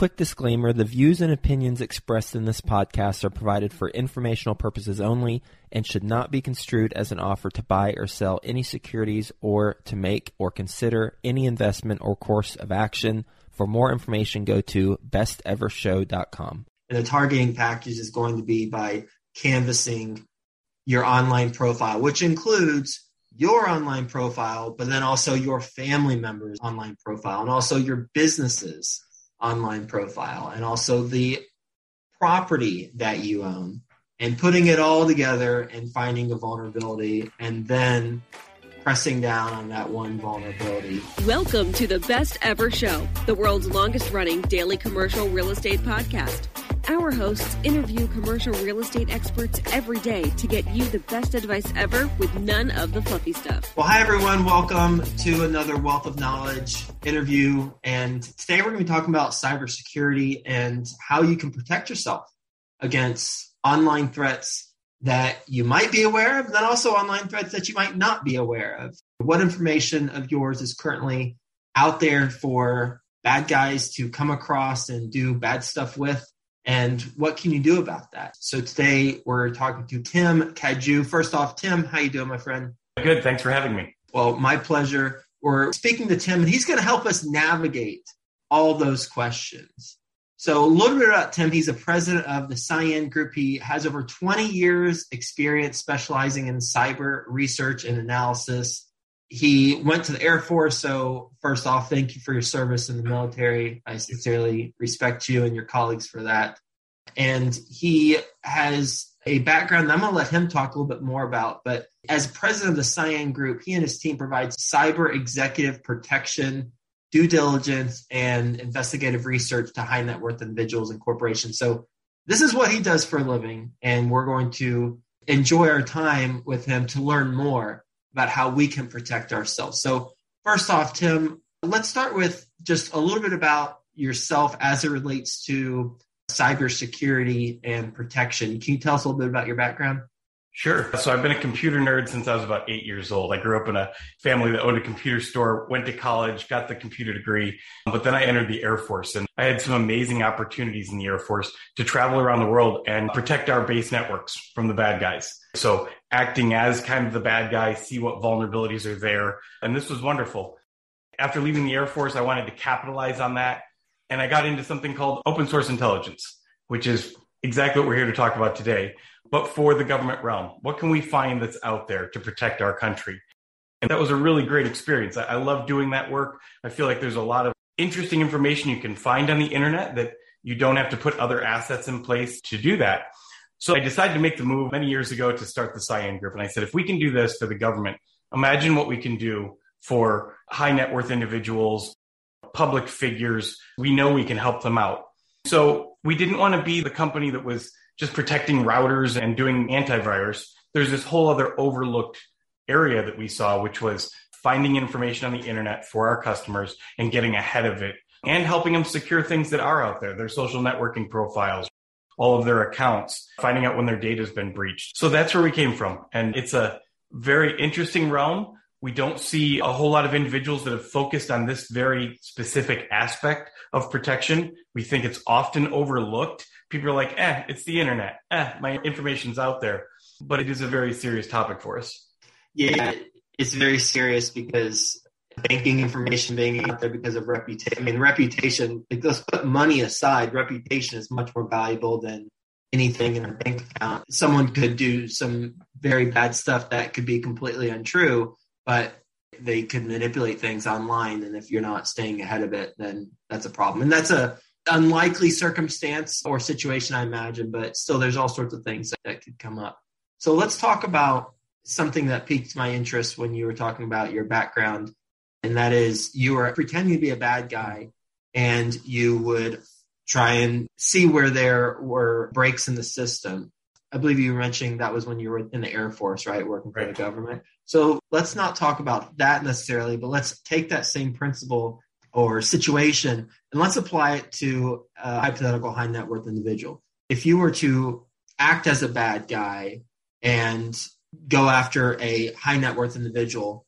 Quick disclaimer the views and opinions expressed in this podcast are provided for informational purposes only and should not be construed as an offer to buy or sell any securities or to make or consider any investment or course of action. For more information, go to bestevershow.com. And the targeting package is going to be by canvassing your online profile, which includes your online profile, but then also your family members' online profile and also your businesses online profile and also the property that you own and putting it all together and finding a vulnerability and then pressing down on that one vulnerability. Welcome to the Best Ever Show, the world's longest running daily commercial real estate podcast. Our hosts interview commercial real estate experts every day to get you the best advice ever with none of the fluffy stuff. Well, hi, everyone. Welcome to another Wealth of Knowledge interview. And today we're going to be talking about cybersecurity and how you can protect yourself against online threats that you might be aware of, then also online threats that you might not be aware of. What information of yours is currently out there for bad guys to come across and do bad stuff with? And what can you do about that? So today we're talking to Tim Cadieux. First off, Tim, how you doing, my friend? Good. Thanks for having me. Well, my pleasure. We're speaking to Tim, and he's going to help us navigate all those questions. So, a little bit about Tim. He's a president of the Cyan Group. He has over 20 years experience specializing in cyber research and analysis he went to the Air Force. So, first off, thank you for your service in the military. I sincerely respect you and your colleagues for that. And he has a background that I'm going to let him talk a little bit more about. But as president of the Cyan Group, he and his team provide cyber executive protection, due diligence, and investigative research to high net worth individuals and corporations. So, this is what he does for a living. And we're going to enjoy our time with him to learn more about how we can protect ourselves. So, first off, Tim, let's start with just a little bit about yourself as it relates to cybersecurity and protection. Can you tell us a little bit about your background? Sure. So I've been a computer nerd since I was about eight years old. I grew up in a family that owned a computer store, went to college, got the computer degree, but then I entered the Air Force and I had some amazing opportunities in the Air Force to travel around the world and protect our base networks from the bad guys. So acting as kind of the bad guy, see what vulnerabilities are there. And this was wonderful. After leaving the Air Force, I wanted to capitalize on that. And I got into something called open source intelligence, which is exactly what we're here to talk about today, but for the government realm. What can we find that's out there to protect our country? And that was a really great experience. I, love doing that work. I feel like there's a lot of interesting information you can find on the internet that you don't have to put other assets in place to do that. So I decided to make the move many years ago to start the Cyan Group. And I said, if we can do this for the government, imagine what we can do for high net worth individuals, public figures. We know we can help them out. So we didn't want to be the company that was just protecting routers and doing antivirus. There's this whole other overlooked area that we saw, which was finding information on the internet for our customers and getting ahead of it and helping them secure things that are out there, their social networking profiles, all of their accounts, finding out when their data has been breached. So that's where we came from. And it's a very interesting realm. We don't see a whole lot of individuals that have focused on this very specific aspect of protection. We think it's often overlooked. People are like, eh, it's the internet. Eh, my information's out there. But it is a very serious topic for us. Yeah, it's very serious because banking information being out there because of reputation. I mean, reputation, like, let's put money aside, reputation is much more valuable than anything in a bank account. Someone could do some very bad stuff that could be completely untrue, but they could manipulate things online. And if you're not staying ahead of it, then that's a problem. And that's a unlikely circumstance or situation, I imagine, but still there's all sorts of things that, that could come up. So let's talk about something that piqued my interest when you were talking about your background and that is you were pretending to be a bad guy and you would try and see where there were breaks in the system. I believe you were mentioning that was when you were in the Air Force, right? Working for right. the government. So let's not talk about that necessarily, but let's take that same principle or situation and let's apply it to a hypothetical high net worth individual. If you were to act as a bad guy and go after a high net worth individual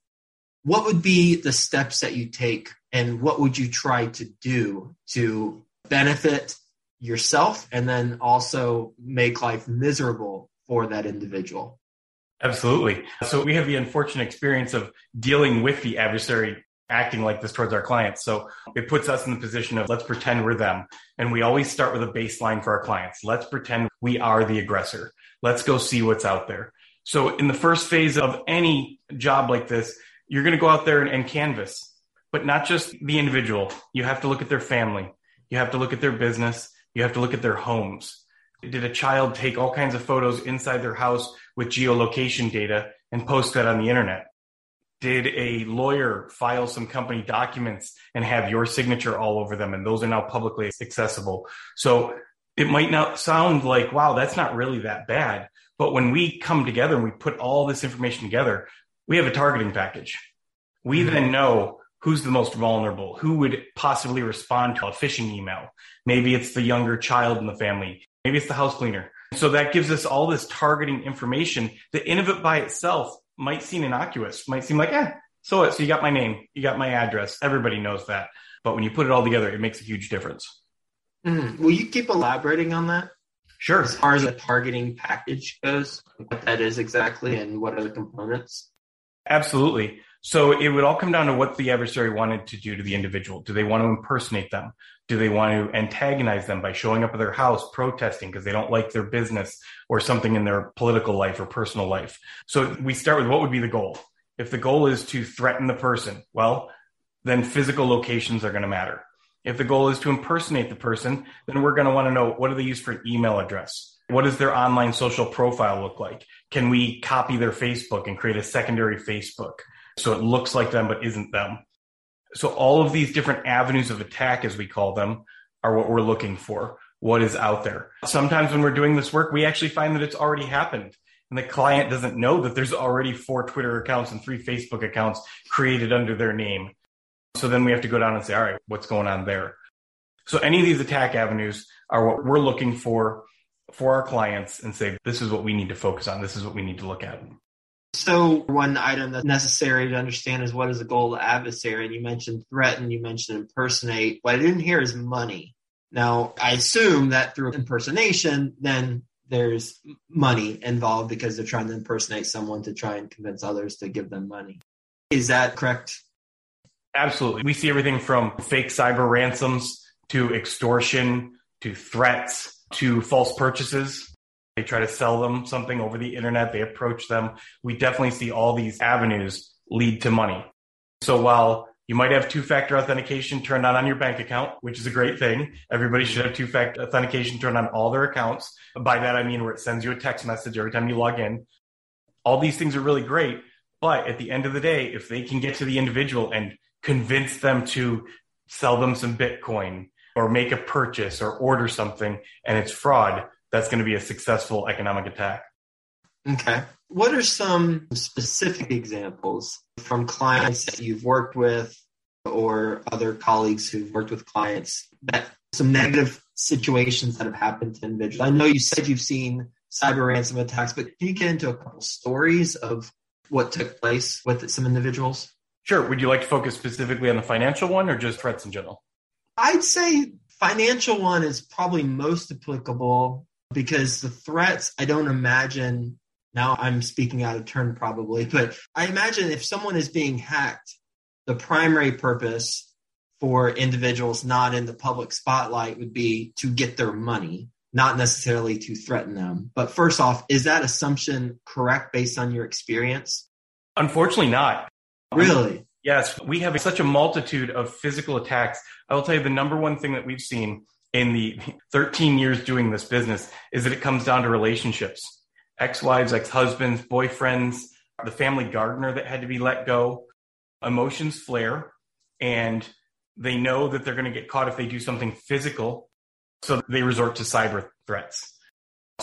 what would be the steps that you take and what would you try to do to benefit yourself and then also make life miserable for that individual? Absolutely. So we have the unfortunate experience of dealing with the adversary acting like this towards our clients. So it puts us in the position of let's pretend we're them. And we always start with a baseline for our clients. Let's pretend we are the aggressor. Let's go see what's out there. So in the first phase of any job like this, you're going to go out there and, and canvass, but not just the individual. You have to look at their family. You have to look at their business. You have to look at their homes. Did a child take all kinds of photos inside their house with geolocation data and post that on the internet? Did a lawyer file some company documents and have your signature all over them? And those are now publicly accessible. So it might not sound like, wow, that's not really that bad. But when we come together and we put all this information together, we have a targeting package. We mm-hmm. then know who's the most vulnerable, who would possibly respond to a phishing email. Maybe it's the younger child in the family. Maybe it's the house cleaner. So that gives us all this targeting information that in of it by itself might seem innocuous, might seem like, eh, so what? So you got my name, you got my address. Everybody knows that. But when you put it all together, it makes a huge difference. Mm-hmm. Will you keep elaborating on that? Sure. As far as the targeting package goes, what that is exactly and what are the components? Absolutely. So it would all come down to what the adversary wanted to do to the individual. Do they want to impersonate them? Do they want to antagonize them by showing up at their house protesting because they don't like their business or something in their political life or personal life? So we start with what would be the goal? If the goal is to threaten the person, well, then physical locations are going to matter. If the goal is to impersonate the person, then we're going to want to know what do they use for an email address? What does their online social profile look like? Can we copy their Facebook and create a secondary Facebook so it looks like them but isn't them? So all of these different avenues of attack, as we call them, are what we're looking for. What is out there? Sometimes when we're doing this work, we actually find that it's already happened. And the client doesn't know that there's already four Twitter accounts and three Facebook accounts created under their name. So then we have to go down and say, all right, what's going on there? So any of these attack avenues are what we're looking for for our clients and say, this is what we need to focus on. This is what we need to look at. So one item that's necessary to understand is what is the goal of the adversary? And you mentioned threaten, you mentioned impersonate. What I didn't hear is money. Now, I assume that through impersonation, then there's money involved because they're trying to impersonate someone to try and convince others to give them money. Is that correct? Absolutely. We see everything from fake cyber ransoms to extortion to threats to false purchases. They try to sell them something over the internet. They approach them. We definitely see all these avenues lead to money. So while you might have two factor authentication turned on on your bank account, which is a great thing. Everybody should have two factor authentication turned on all their accounts. By that, I mean where it sends you a text message every time you log in. All these things are really great. But at the end of the day, if they can get to the individual and convince them to sell them some Bitcoin or make a purchase or order something and it's fraud, that's going to be a successful economic attack. Okay. What are some specific examples from clients that you've worked with or other colleagues who've worked with clients that some negative situations that have happened to individuals? I know you said you've seen cyber ransom attacks, but can you get into a couple stories of what took place with some individuals? Sure. Would you like to focus specifically on the financial one or just threats in general? I'd say financial one is probably most applicable because the threats, I don't imagine now I'm speaking out of turn probably, but I imagine if someone is being hacked, the primary purpose for individuals not in the public spotlight would be to get their money, not necessarily to threaten them. But first off, is that assumption correct based on your experience? Unfortunately, not. Really? Yes, we have such a multitude of physical attacks. I will tell you the number one thing that we've seen in the 13 years doing this business is that it comes down to relationships ex-wives, ex-husbands, boyfriends, the family gardener that had to be let go. Emotions flare and they know that they're going to get caught if they do something physical. So they resort to cyber threats.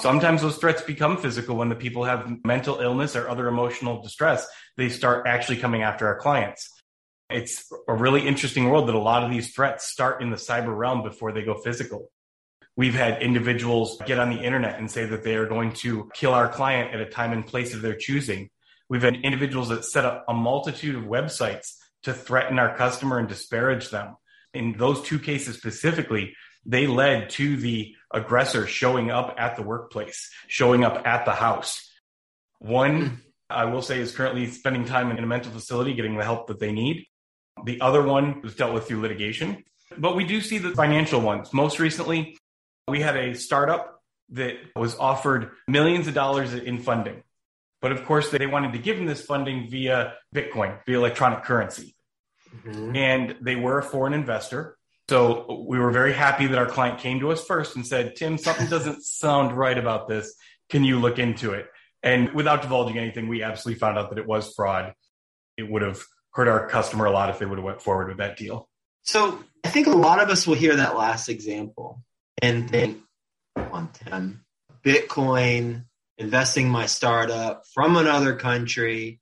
Sometimes those threats become physical when the people have mental illness or other emotional distress. They start actually coming after our clients. It's a really interesting world that a lot of these threats start in the cyber realm before they go physical. We've had individuals get on the internet and say that they are going to kill our client at a time and place of their choosing. We've had individuals that set up a multitude of websites to threaten our customer and disparage them. In those two cases specifically, they led to the aggressor showing up at the workplace, showing up at the house. One, I will say, is currently spending time in a mental facility getting the help that they need. The other one was dealt with through litigation. But we do see the financial ones. Most recently, we had a startup that was offered millions of dollars in funding. But of course, they wanted to give them this funding via Bitcoin, via electronic currency. Mm-hmm. And they were a foreign investor. So we were very happy that our client came to us first and said, Tim, something doesn't sound right about this. Can you look into it? And without divulging anything, we absolutely found out that it was fraud. It would have hurt our customer a lot if they would have went forward with that deal. So I think a lot of us will hear that last example and think on Tim, Bitcoin, investing my startup from another country,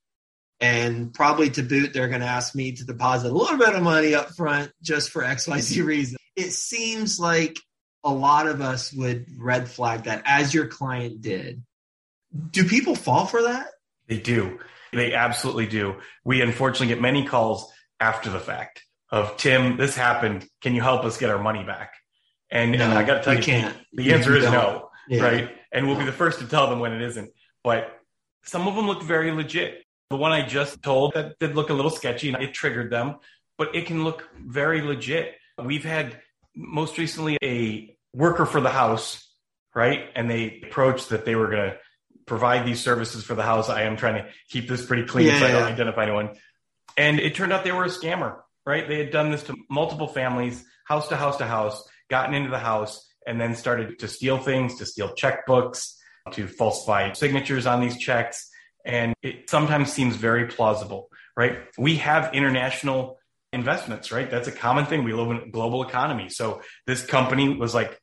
and probably to boot, they're going to ask me to deposit a little bit of money up front just for XYZ mm-hmm. reason. It seems like a lot of us would red flag that as your client did. Do people fall for that? They do. They absolutely do. We unfortunately get many calls after the fact of Tim, this happened. Can you help us get our money back? And, no, and I got to tell you, can't. the answer is no, yeah. right? And we'll be the first to tell them when it isn't. But some of them look very legit. The one I just told that did look a little sketchy and it triggered them, but it can look very legit. We've had most recently a worker for the house, right? And they approached that they were going to provide these services for the house. I am trying to keep this pretty clean yeah, so I don't identify anyone. And it turned out they were a scammer, right? They had done this to multiple families, house to house to house gotten into the house, and then started to steal things, to steal checkbooks, to falsify signatures on these checks. And it sometimes seems very plausible, right? We have international investments, right? That's a common thing. We live in a global economy. So this company was like,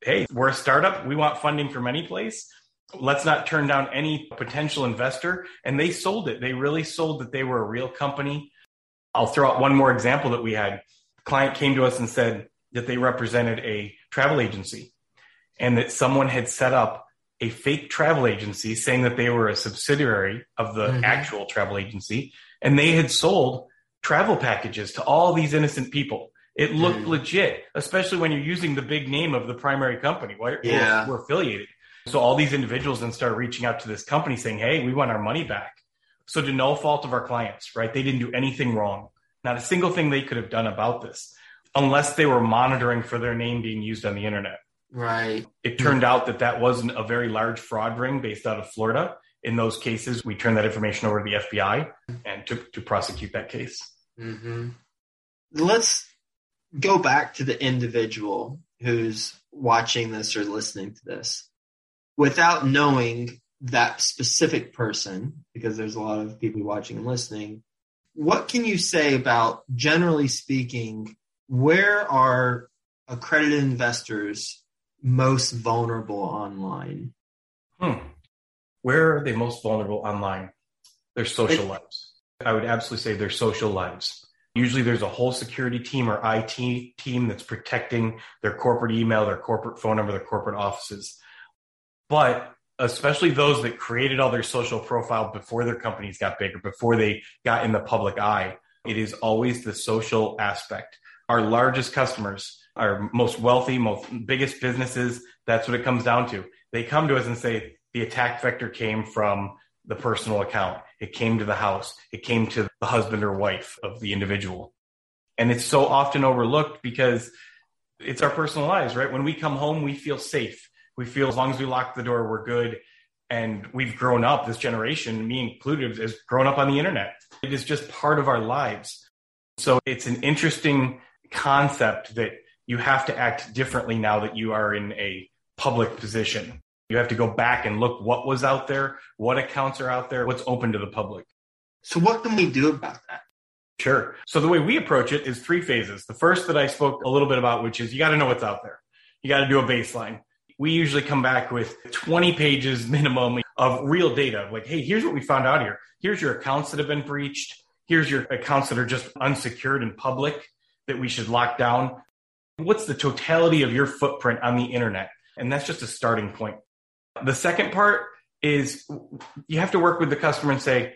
hey, we're a startup. We want funding from any place. Let's not turn down any potential investor. And they sold it. They really sold that they were a real company. I'll throw out one more example that we had. A client came to us and said, that they represented a travel agency and that someone had set up a fake travel agency saying that they were a subsidiary of the mm-hmm. actual travel agency and they had sold travel packages to all these innocent people. It looked mm. legit, especially when you're using the big name of the primary company. We're, yeah. we're, we're affiliated. So all these individuals then start reaching out to this company saying, Hey, we want our money back. So to no fault of our clients, right? They didn't do anything wrong. Not a single thing they could have done about this unless they were monitoring for their name being used on the internet. Right. It turned out that that wasn't a very large fraud ring based out of Florida. In those cases, we turned that information over to the FBI and to, to prosecute that case. Mm-hmm. Let's go back to the individual who's watching this or listening to this without knowing that specific person, because there's a lot of people watching and listening. What can you say about, generally speaking, where are accredited investors most vulnerable online? Hmm. Where are they most vulnerable online? Their social it, lives. I would absolutely say their social lives. Usually there's a whole security team or IT team that's protecting their corporate email, their corporate phone number, their corporate offices. But especially those that created all their social profile before their companies got bigger, before they got in the public eye, it is always the social aspect. Our largest customers, our most wealthy, most biggest businesses, that's what it comes down to. They come to us and say, the attack vector came from the personal account. It came to the house. It came to the husband or wife of the individual. And it's so often overlooked because it's our personal lives, right? When we come home, we feel safe. We feel as long as we lock the door, we're good. And we've grown up, this generation, me included, has grown up on the internet. It is just part of our lives. So it's an interesting concept that you have to act differently now that you are in a public position. You have to go back and look what was out there, what accounts are out there, what's open to the public. So, what can we do about that? Sure. So, the way we approach it is three phases. The first that I spoke a little bit about, which is you got to know what's out there, you got to do a baseline. We usually come back with 20 pages minimum of real data. Like, hey, here's what we found out here. Here's your accounts that have been breached. Here's your accounts that are just unsecured and public that we should lock down. What's the totality of your footprint on the internet? And that's just a starting point. The second part is you have to work with the customer and say,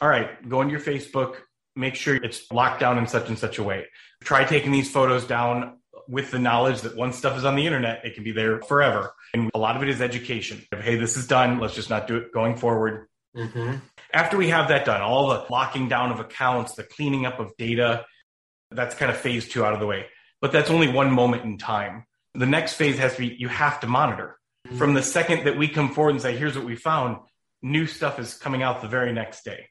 all right, go into your Facebook, make sure it's locked down in such and such a way. Try taking these photos down with the knowledge that once stuff is on the internet, it can be there forever. And a lot of it is education. Hey, this is done. Let's just not do it going forward. Mm-hmm. After we have that done, all the locking down of accounts, the cleaning up of data, that's kind of phase two out of the way. But that's only one moment in time. The next phase has to be you have to monitor. From the second that we come forward and say, here's what we found, new stuff is coming out the very next day.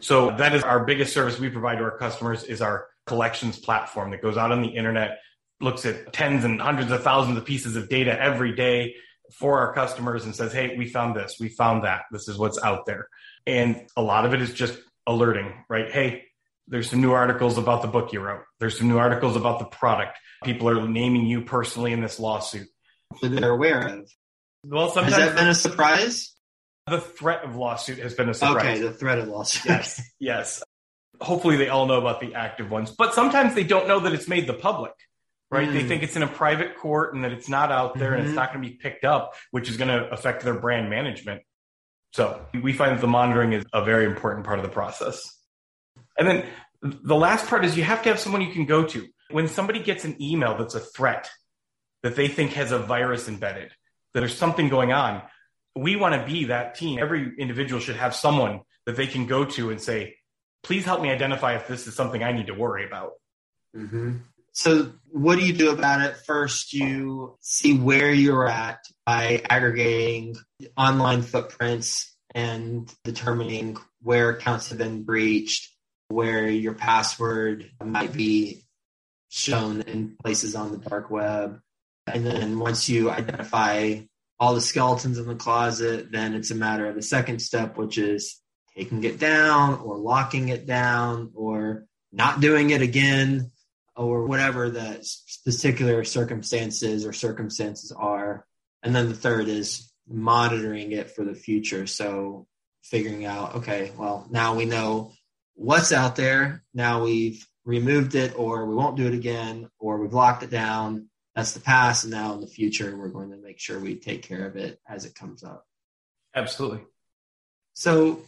So that is our biggest service we provide to our customers is our collections platform that goes out on the internet, looks at tens and hundreds of thousands of pieces of data every day for our customers and says, Hey, we found this, we found that. This is what's out there. And a lot of it is just alerting, right? Hey, there's some new articles about the book you wrote. There's some new articles about the product. People are naming you personally in this lawsuit. That they're aware of. Well, sometimes has that been a surprise? The threat of lawsuit has been a surprise. Okay, the threat of lawsuit. yes, yes. Hopefully, they all know about the active ones, but sometimes they don't know that it's made the public. Right? Mm. They hmm. think it's in a private court and that it's not out there mm-hmm. and it's mm-hmm. not going to be picked up, which is going to affect their brand management. So we find that the monitoring is a very important part of the process. And then the last part is you have to have someone you can go to. When somebody gets an email that's a threat that they think has a virus embedded, that there's something going on. We want to be that team. Every individual should have someone that they can go to and say, please help me identify if this is something I need to worry about. Mm-hmm. So, what do you do about it? First, you see where you're at by aggregating online footprints and determining where accounts have been breached, where your password might be shown in places on the dark web, and then once you identify all the skeletons in the closet, then it's a matter of the second step, which is taking it down or locking it down or not doing it again or whatever the particular circumstances or circumstances are. And then the third is monitoring it for the future. So figuring out, okay, well, now we know what's out there. Now we've removed it or we won't do it again or we've locked it down that's the past, and now in the future, we're going to make sure we take care of it as it comes up. Absolutely. So,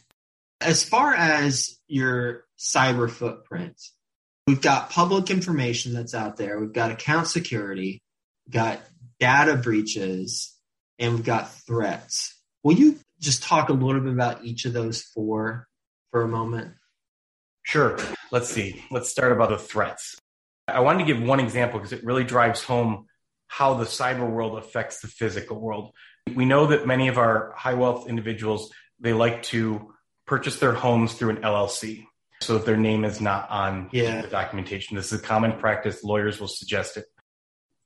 as far as your cyber footprint, we've got public information that's out there. We've got account security, we've got data breaches, and we've got threats. Will you just talk a little bit about each of those four for a moment? Sure. Let's see. Let's start about the threats. I wanted to give one example because it really drives home how the cyber world affects the physical world. We know that many of our high wealth individuals, they like to purchase their homes through an LLC so that their name is not on yeah. the documentation. This is a common practice. Lawyers will suggest it.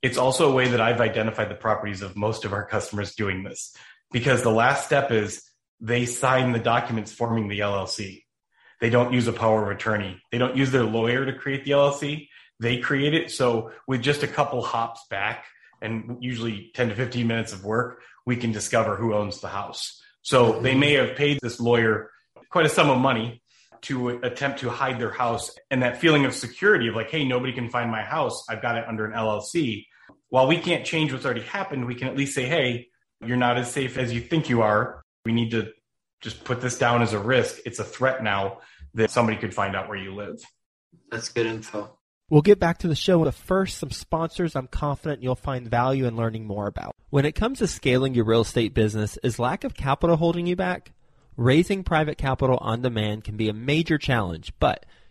It's also a way that I've identified the properties of most of our customers doing this because the last step is they sign the documents forming the LLC. They don't use a power of attorney. They don't use their lawyer to create the LLC. They create it. So with just a couple hops back and usually 10 to 15 minutes of work, we can discover who owns the house. So they may have paid this lawyer quite a sum of money to attempt to hide their house and that feeling of security of like, hey, nobody can find my house. I've got it under an LLC. While we can't change what's already happened, we can at least say, hey, you're not as safe as you think you are. We need to just put this down as a risk. It's a threat now that somebody could find out where you live. That's good info. We'll get back to the show, but first, some sponsors I'm confident you'll find value in learning more about. When it comes to scaling your real estate business, is lack of capital holding you back? Raising private capital on demand can be a major challenge, but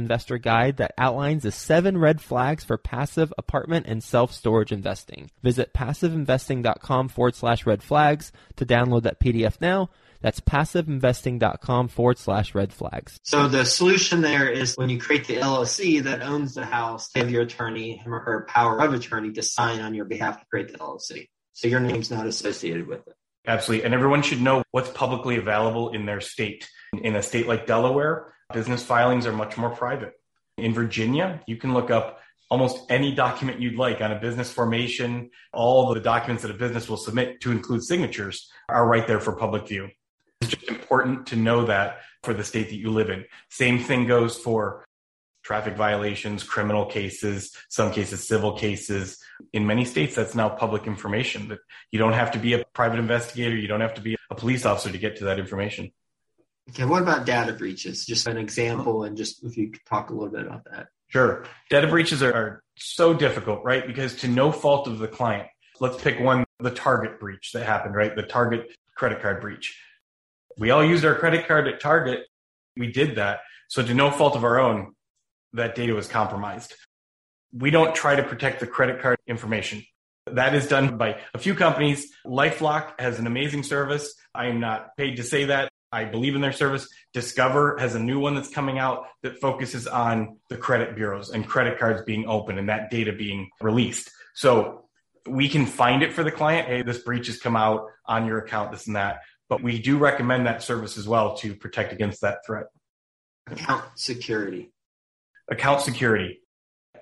investor guide that outlines the seven red flags for passive apartment and self-storage investing. Visit passiveinvesting.com forward slash red flags to download that PDF now. That's passiveinvesting.com forward slash red flags. So the solution there is when you create the LLC that owns the house, have your attorney, him or her power of attorney to sign on your behalf to create the LLC. So your name's not associated with it. Absolutely. And everyone should know what's publicly available in their state. In a state like Delaware, business filings are much more private. In Virginia, you can look up almost any document you'd like on a business formation. All the documents that a business will submit to include signatures are right there for public view. It's just important to know that for the state that you live in. Same thing goes for traffic violations, criminal cases, some cases civil cases. In many states, that's now public information that you don't have to be a private investigator, you don't have to be a police officer to get to that information. Okay, what about data breaches? Just an example, and just if you could talk a little bit about that. Sure. Data breaches are, are so difficult, right? Because to no fault of the client, let's pick one the Target breach that happened, right? The Target credit card breach. We all used our credit card at Target. We did that. So, to no fault of our own, that data was compromised. We don't try to protect the credit card information. That is done by a few companies. Lifelock has an amazing service. I am not paid to say that. I believe in their service. Discover has a new one that's coming out that focuses on the credit bureaus and credit cards being open and that data being released. So we can find it for the client. Hey, this breach has come out on your account, this and that. But we do recommend that service as well to protect against that threat. Account security. Account security.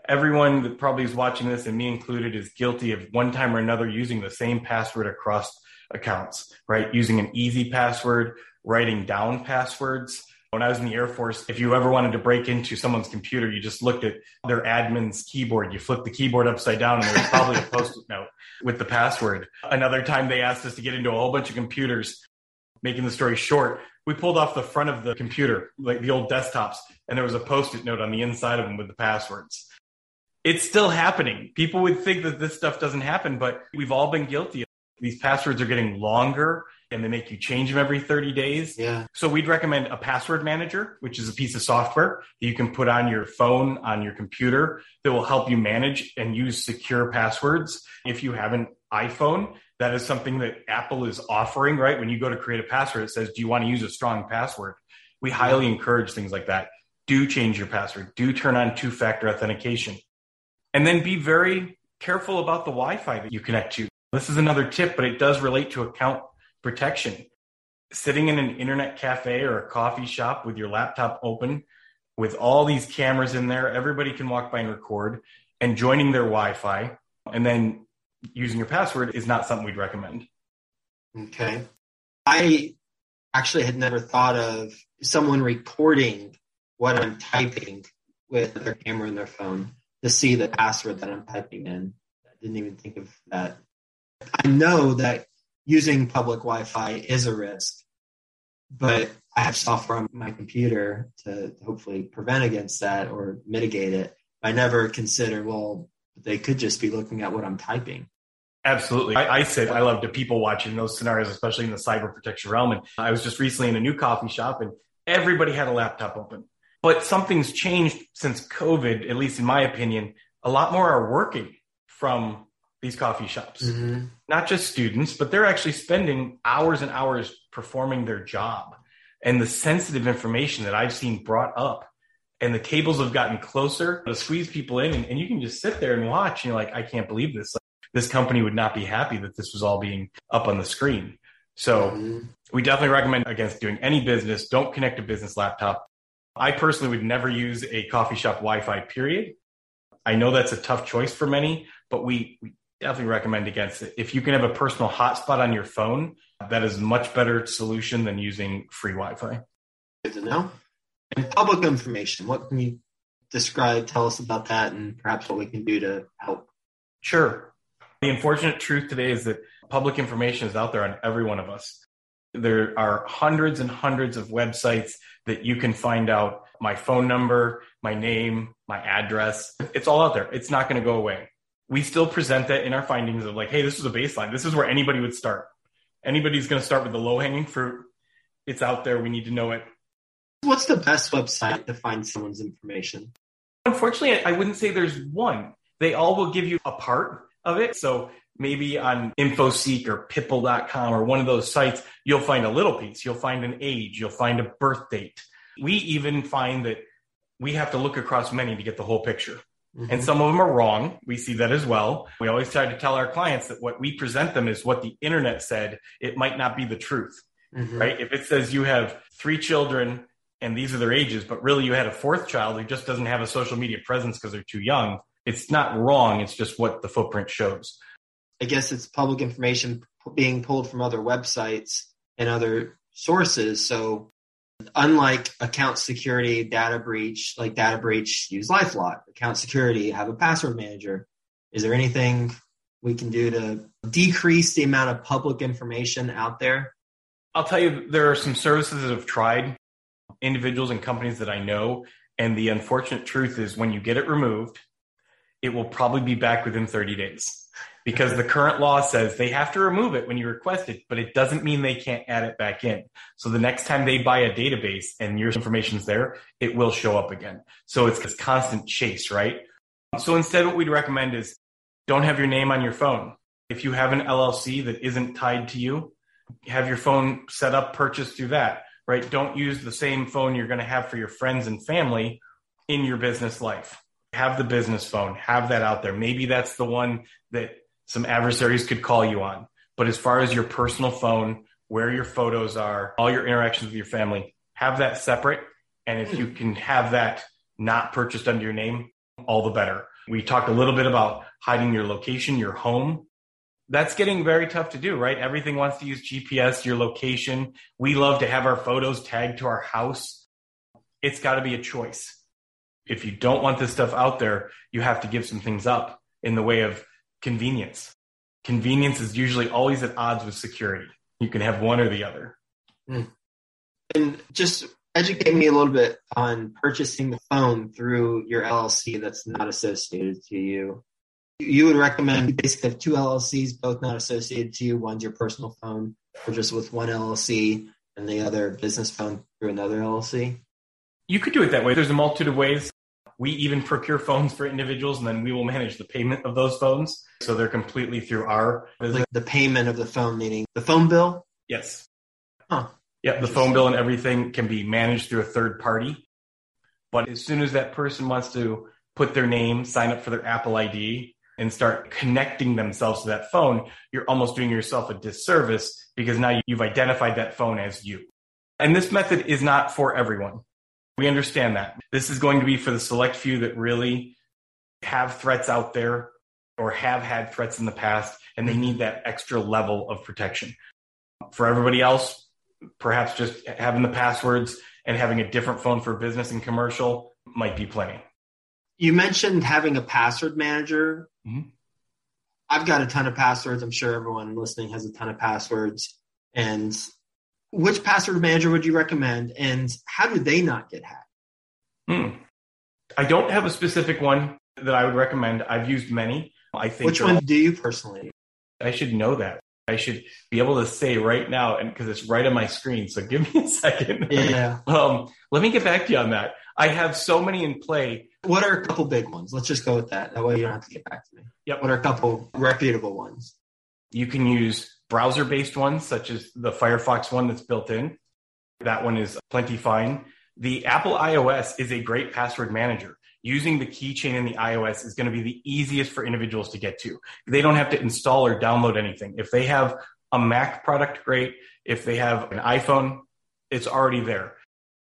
Everyone that probably is watching this, and me included, is guilty of one time or another using the same password across accounts, right? Using an easy password writing down passwords. When I was in the Air Force, if you ever wanted to break into someone's computer, you just looked at their admin's keyboard. You flip the keyboard upside down, and there was probably a post-it note with the password. Another time, they asked us to get into a whole bunch of computers. Making the story short, we pulled off the front of the computer, like the old desktops, and there was a post-it note on the inside of them with the passwords. It's still happening. People would think that this stuff doesn't happen, but we've all been guilty. These passwords are getting longer and they make you change them every 30 days. Yeah. So we'd recommend a password manager, which is a piece of software that you can put on your phone, on your computer that will help you manage and use secure passwords. If you have an iPhone, that is something that Apple is offering, right? When you go to create a password, it says, do you want to use a strong password? We highly encourage things like that. Do change your password. Do turn on two factor authentication. And then be very careful about the Wi Fi that you connect to. This is another tip, but it does relate to account protection. Sitting in an internet cafe or a coffee shop with your laptop open with all these cameras in there, everybody can walk by and record, and joining their Wi Fi and then using your password is not something we'd recommend. Okay. I actually had never thought of someone recording what I'm typing with their camera and their phone to see the password that I'm typing in. I didn't even think of that. I know that using public Wi Fi is a risk, but I have software on my computer to hopefully prevent against that or mitigate it. I never consider, well, they could just be looking at what I'm typing. Absolutely. I, I said I love to people watch in those scenarios, especially in the cyber protection realm. And I was just recently in a new coffee shop and everybody had a laptop open. But something's changed since COVID, at least in my opinion. A lot more are working from these coffee shops. Mm-hmm. Not just students, but they're actually spending hours and hours performing their job. And the sensitive information that I've seen brought up and the tables have gotten closer to squeeze people in and, and you can just sit there and watch and you're like, I can't believe this. Like, this company would not be happy that this was all being up on the screen. So mm-hmm. we definitely recommend against doing any business, don't connect a business laptop. I personally would never use a coffee shop Wi-Fi period. I know that's a tough choice for many, but we, we definitely recommend against it. If you can have a personal hotspot on your phone, that is a much better solution than using free Wi-Fi. Good to know. And public information, what can you describe, tell us about that, and perhaps what we can do to help? Sure. The unfortunate truth today is that public information is out there on every one of us. There are hundreds and hundreds of websites that you can find out my phone number, my name, my address. It's all out there. It's not going to go away we still present that in our findings of like, hey, this is a baseline. This is where anybody would start. Anybody's going to start with the low hanging fruit. It's out there. We need to know it. What's the best website to find someone's information? Unfortunately, I wouldn't say there's one. They all will give you a part of it. So maybe on InfoSeek or Pipl.com or one of those sites, you'll find a little piece. You'll find an age. You'll find a birth date. We even find that we have to look across many to get the whole picture. Mm-hmm. And some of them are wrong. We see that as well. We always try to tell our clients that what we present them is what the internet said. It might not be the truth, mm-hmm. right? If it says you have three children and these are their ages, but really you had a fourth child who just doesn't have a social media presence because they're too young, it's not wrong. It's just what the footprint shows. I guess it's public information being pulled from other websites and other sources. So Unlike account security, data breach, like data breach, use LifeLock. Account security, have a password manager. Is there anything we can do to decrease the amount of public information out there? I'll tell you, there are some services that have tried, individuals and companies that I know. And the unfortunate truth is when you get it removed, it will probably be back within 30 days because the current law says they have to remove it when you request it, but it doesn't mean they can't add it back in. So the next time they buy a database and your information's there, it will show up again. So it's this constant chase, right? So instead, what we'd recommend is don't have your name on your phone. If you have an LLC that isn't tied to you, have your phone set up, purchased through that, right? Don't use the same phone you're going to have for your friends and family in your business life. Have the business phone, have that out there. Maybe that's the one that some adversaries could call you on. But as far as your personal phone, where your photos are, all your interactions with your family, have that separate. And if you hmm. can have that not purchased under your name, all the better. We talked a little bit about hiding your location, your home. That's getting very tough to do, right? Everything wants to use GPS, your location. We love to have our photos tagged to our house. It's got to be a choice. If you don't want this stuff out there, you have to give some things up in the way of convenience. Convenience is usually always at odds with security. You can have one or the other. Mm. And just educate me a little bit on purchasing the phone through your LLC that's not associated to you. You would recommend basically have two LLCs, both not associated to you. One's your personal phone, or just with one LLC and the other business phone through another LLC? You could do it that way. There's a multitude of ways. We even procure phones for individuals and then we will manage the payment of those phones. So they're completely through our business. Like the payment of the phone, meaning the phone bill? Yes. Huh. Yeah, the phone bill and everything can be managed through a third party. But as soon as that person wants to put their name, sign up for their Apple ID, and start connecting themselves to that phone, you're almost doing yourself a disservice because now you've identified that phone as you. And this method is not for everyone. We understand that. This is going to be for the select few that really have threats out there or have had threats in the past and they need that extra level of protection. For everybody else, perhaps just having the passwords and having a different phone for business and commercial might be plenty. You mentioned having a password manager. Mhm. I've got a ton of passwords. I'm sure everyone listening has a ton of passwords. And which password manager would you recommend? And how do they not get hacked? Hmm. I don't have a specific one that I would recommend. I've used many. I think Which one all- do you personally? I should know that. I should be able to say right now, and because it's right on my screen. So give me a second. Yeah. Um, let me get back to you on that. I have so many in play. What are a couple big ones? Let's just go with that. That way you don't have to get back to me. Yep. What are a couple reputable ones? You can use browser based ones, such as the Firefox one that's built in. That one is plenty fine. The Apple iOS is a great password manager. Using the keychain in the iOS is going to be the easiest for individuals to get to. They don't have to install or download anything. If they have a Mac product, great. If they have an iPhone, it's already there.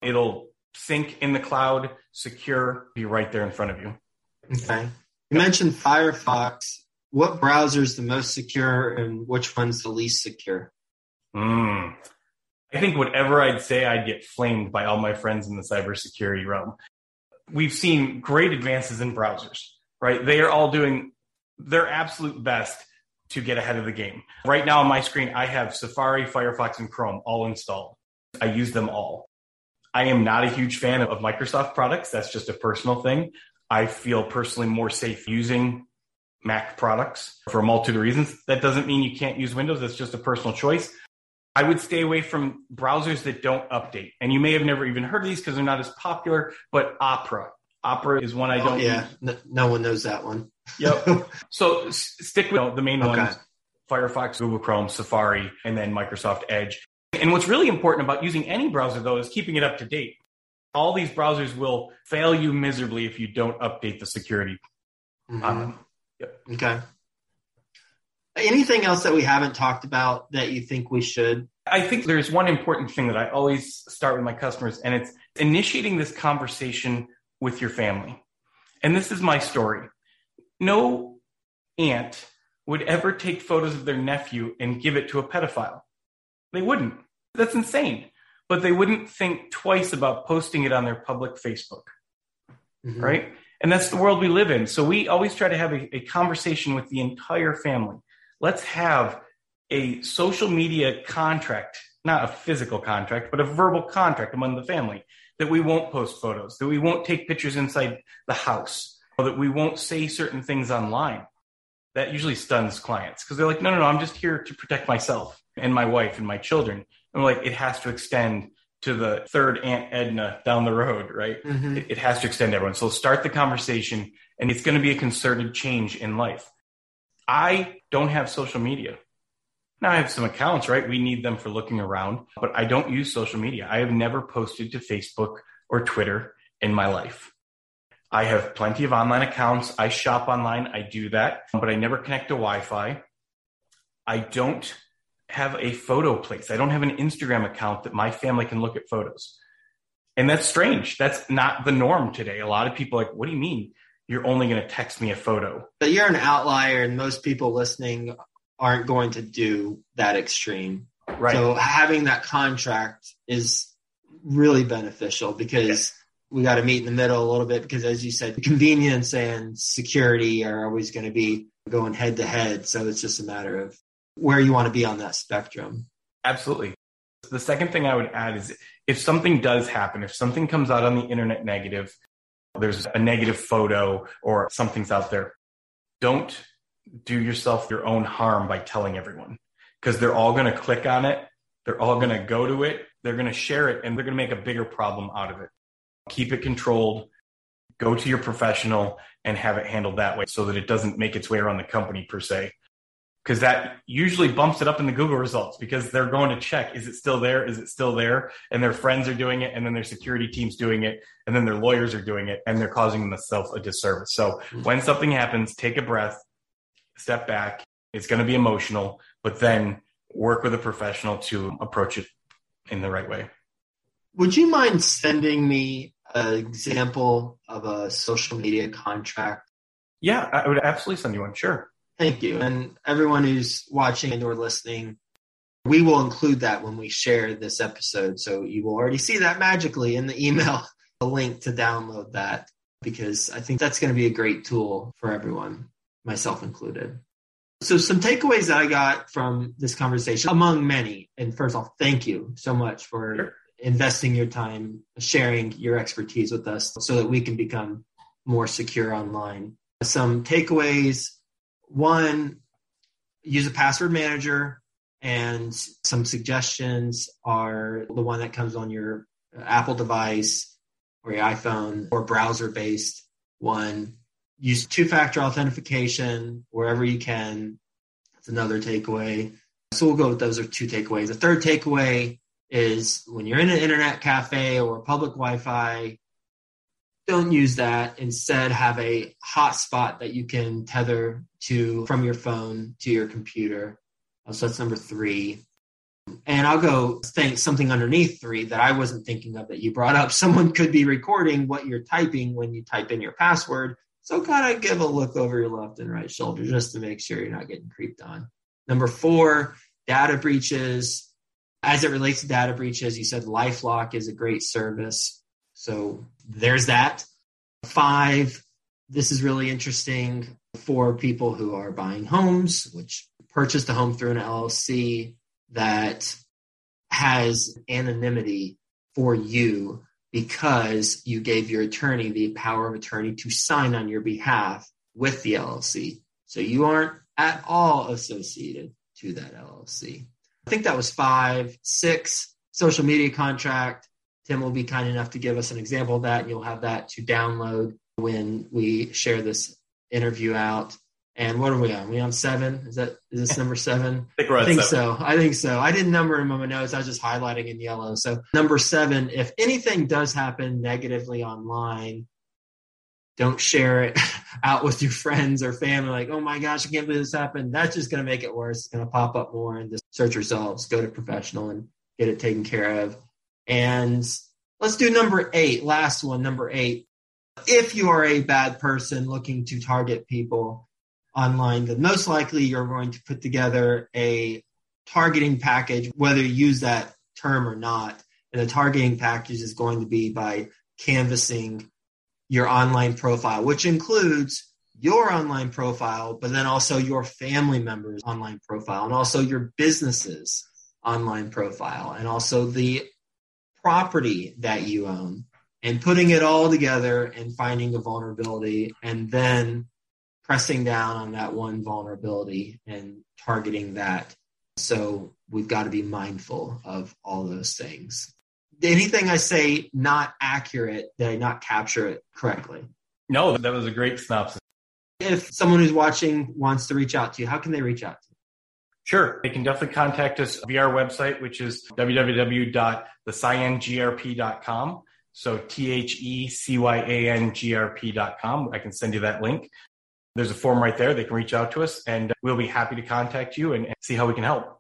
It'll sync in the cloud, secure, be right there in front of you. Okay. You mentioned Firefox. What browser is the most secure and which one's the least secure? Mm. I think whatever I'd say, I'd get flamed by all my friends in the cybersecurity realm. We've seen great advances in browsers, right? They are all doing their absolute best to get ahead of the game. Right now on my screen, I have Safari, Firefox, and Chrome all installed. I use them all. I am not a huge fan of Microsoft products. That's just a personal thing. I feel personally more safe using Mac products for a multitude of reasons. That doesn't mean you can't use Windows. That's just a personal choice. I would stay away from browsers that don't update. And you may have never even heard of these because they're not as popular, but Opera. Opera is one I Oh, don't yeah. use. No, no one knows that one. Yep. So s- stick with the main Okay. ones Firefox, Google Chrome, Safari, and then Microsoft Edge. And what's really important about using any browser, though, is keeping it up to date. All these browsers will fail you miserably if you don't update the security on Mhm. Them. Okay. Anything else that we haven't talked about that you think we should? I think there's one important thing that I always start with my customers, and it's initiating this conversation with your family. And this is my story. No aunt would ever take photos of their nephew and give it to a pedophile. They wouldn't. That's insane. But they wouldn't think twice about posting it on their public Facebook Mhm. right? And that's the world we live in. So we always try to have a, a conversation with the entire family. Let's have a social media contract, not a physical contract, but a verbal contract among the family that we won't post photos, that we won't take pictures inside the house, or that we won't say certain things online. That usually stuns clients because they're like, no, no, no, I'm just here to protect myself and my wife and my children. And like, it has to extend to the third Aunt Edna down the road, right? Mhm. it, it has to extend to everyone. So start the conversation, and it's going to be a concerted change in life. I don't have social media. Now I have some accounts, right? We need them for looking around, but I don't use social media. I have never posted to Facebook or Twitter in my life. I have plenty of online accounts. I shop online. I do that, but I never connect to Wi Fi. I don't have a photo place. I don't have an Instagram account that my family can look at photos. And that's strange. That's not the norm today. A lot of people are like, what do you mean you're only going to text me a photo? But you're an outlier, and most people listening aren't going to do that extreme. Right. So having that contract is really beneficial because we got to meet in the middle a little bit because as you said, convenience and security are always going to be going head to head. So it's just a matter of where you want to be on that spectrum. Absolutely. The second thing I would add is if something does happen, if something comes out on the internet negative, there's a negative photo or something's out there, don't do yourself your own harm by telling everyone. because they're all going to click on it. They're all going to go to it. They're going to share it and they're going to make a bigger problem out of it. Keep it controlled. Go to your professional and have it handled that way so that it doesn't make its way around the company per se. Because that usually bumps it up in the Google results because they're going to check is it still there? Is it still there? And their friends are doing it, and then their security team's doing it, and then their lawyers are doing it, and they're causing themselves a disservice. So mm-hmm. when something happens, take a breath, step back. It's going to be emotional, but then work with a professional to approach it in the right way. Would you mind sending me an example of a social media contract? Yeah, I would absolutely send you one. Sure. Thank you. And everyone who's watching and or listening, we will include that when we share this episode. So you will already see that magically in the email, a link to download that, because I think that's going to be a great tool for everyone, myself included. So, some takeaways that I got from this conversation, among many. And first off, thank you so much for sure. investing your time, sharing your expertise with us so that we can become more secure online. Some takeaways one, use a password manager, and some suggestions are the one that comes on your Apple device or your iPhone or browser based one use two factor authentication wherever you can. That's another takeaway. So we'll go with those are two takeaways. The third takeaway is when you're in an internet cafe or public Wi Fi, don't use that. Instead, have a hotspot that you can tether to from your phone to your computer. Uh, so that's number three. And I'll go think something underneath three that I wasn't thinking of that you brought up. Someone could be recording what you're typing when you type in your password so kind of give a look over your left and right shoulder just to make sure you're not getting creeped on. Number four, data breaches. As it relates to data breaches, you said LifeLock is a great service. So there's that. Five, this is really interesting for people who are buying homes, which purchased a home through an LLC that has anonymity for you because you gave your attorney the power of attorney to sign on your behalf with the LLC. So you aren't at all associated to that LLC. I think that was five. Six, social media contract. Tim will be kind enough to give us an example of that, and you'll have that to download when we share this interview out. And what are we on? Are we on seven? Is that is this number seven? I think, I think so. I think so. I didn't number them on my notes. I was just highlighting in yellow. So number seven, if anything does happen negatively online, don't share it out with your friends or family. Like, oh my gosh, I can't believe this happened. That's just going to make it worse. It's going to pop up more and the search results. Go to professional and get it taken care of. And let's do number eight. Last one, number eight. If you are a bad person looking to target people, online, then most likely you're going to put together a targeting package, whether you use that term or not. And the targeting package is going to be by canvassing your online profile, which includes your online profile, but then also your family members' online profile, and also your business's online profile, and also the property that you own, and putting it all together and finding a vulnerability, and then pressing down on that one vulnerability and targeting that. So we've got to be mindful of all those things. Anything I say not accurate, did I not capture it correctly? No, that was a great synopsis. If someone who's watching wants to reach out to you, how can they reach out to you? Sure. They can definitely contact us via our website, which is www.thecyangrp.com. So T H E C Y A N G R P.com. I can send you that link. There's a form right there. They can reach out to us and we'll be happy to contact you and, and see how we can help.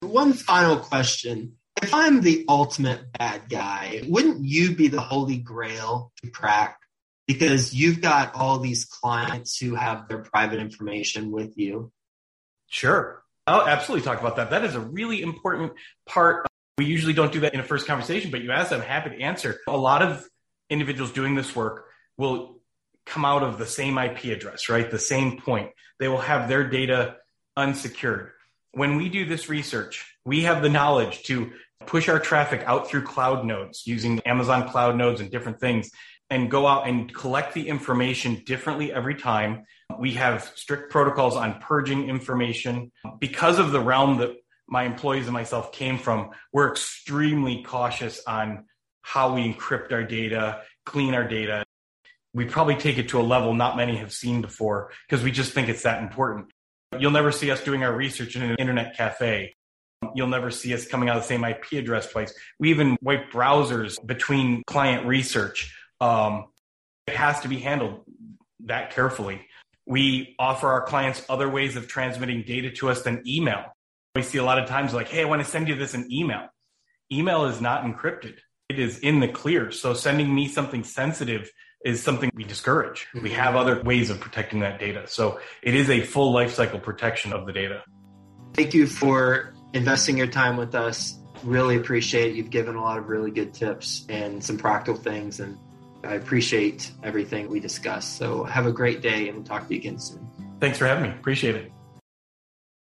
One final question. If I'm the ultimate bad guy, wouldn't you be the holy grail to crack? Because you've got all these clients who have their private information with you. Sure. I'll absolutely talk about that. That is a really important part. We usually don't do that in a first conversation, but you asked, I'm happy to answer. A lot of individuals doing this work will come out of the same IP address, right? The same point. They will have their data unsecured. When we do this research, we have the knowledge to push our traffic out through cloud nodes using Amazon cloud nodes and different things and go out and collect the information differently every time. We have strict protocols on purging information because of the realm that my employees and myself came from, we're extremely cautious on how we encrypt our data, clean our data. We probably take it to a level not many have seen before because we just think it's that important. You'll never see us doing our research in an internet cafe. You'll never see us coming out of the same IP address twice. We even wipe browsers between client research. Um, it has to be handled that carefully. We offer our clients other ways of transmitting data to us than email. We see a lot of times like, hey, I want to send you this in email. Email is not encrypted. It is in the clear. So sending me something sensitive is something we discourage. Mm-hmm. We have other ways of protecting that data. So it is a full life cycle protection of the data. Thank you for investing your time with us. Really appreciate it. You've given a lot of really good tips and some practical things and I appreciate everything we discussed. So have a great day and we'll talk to you again soon. Thanks for having me. Appreciate it.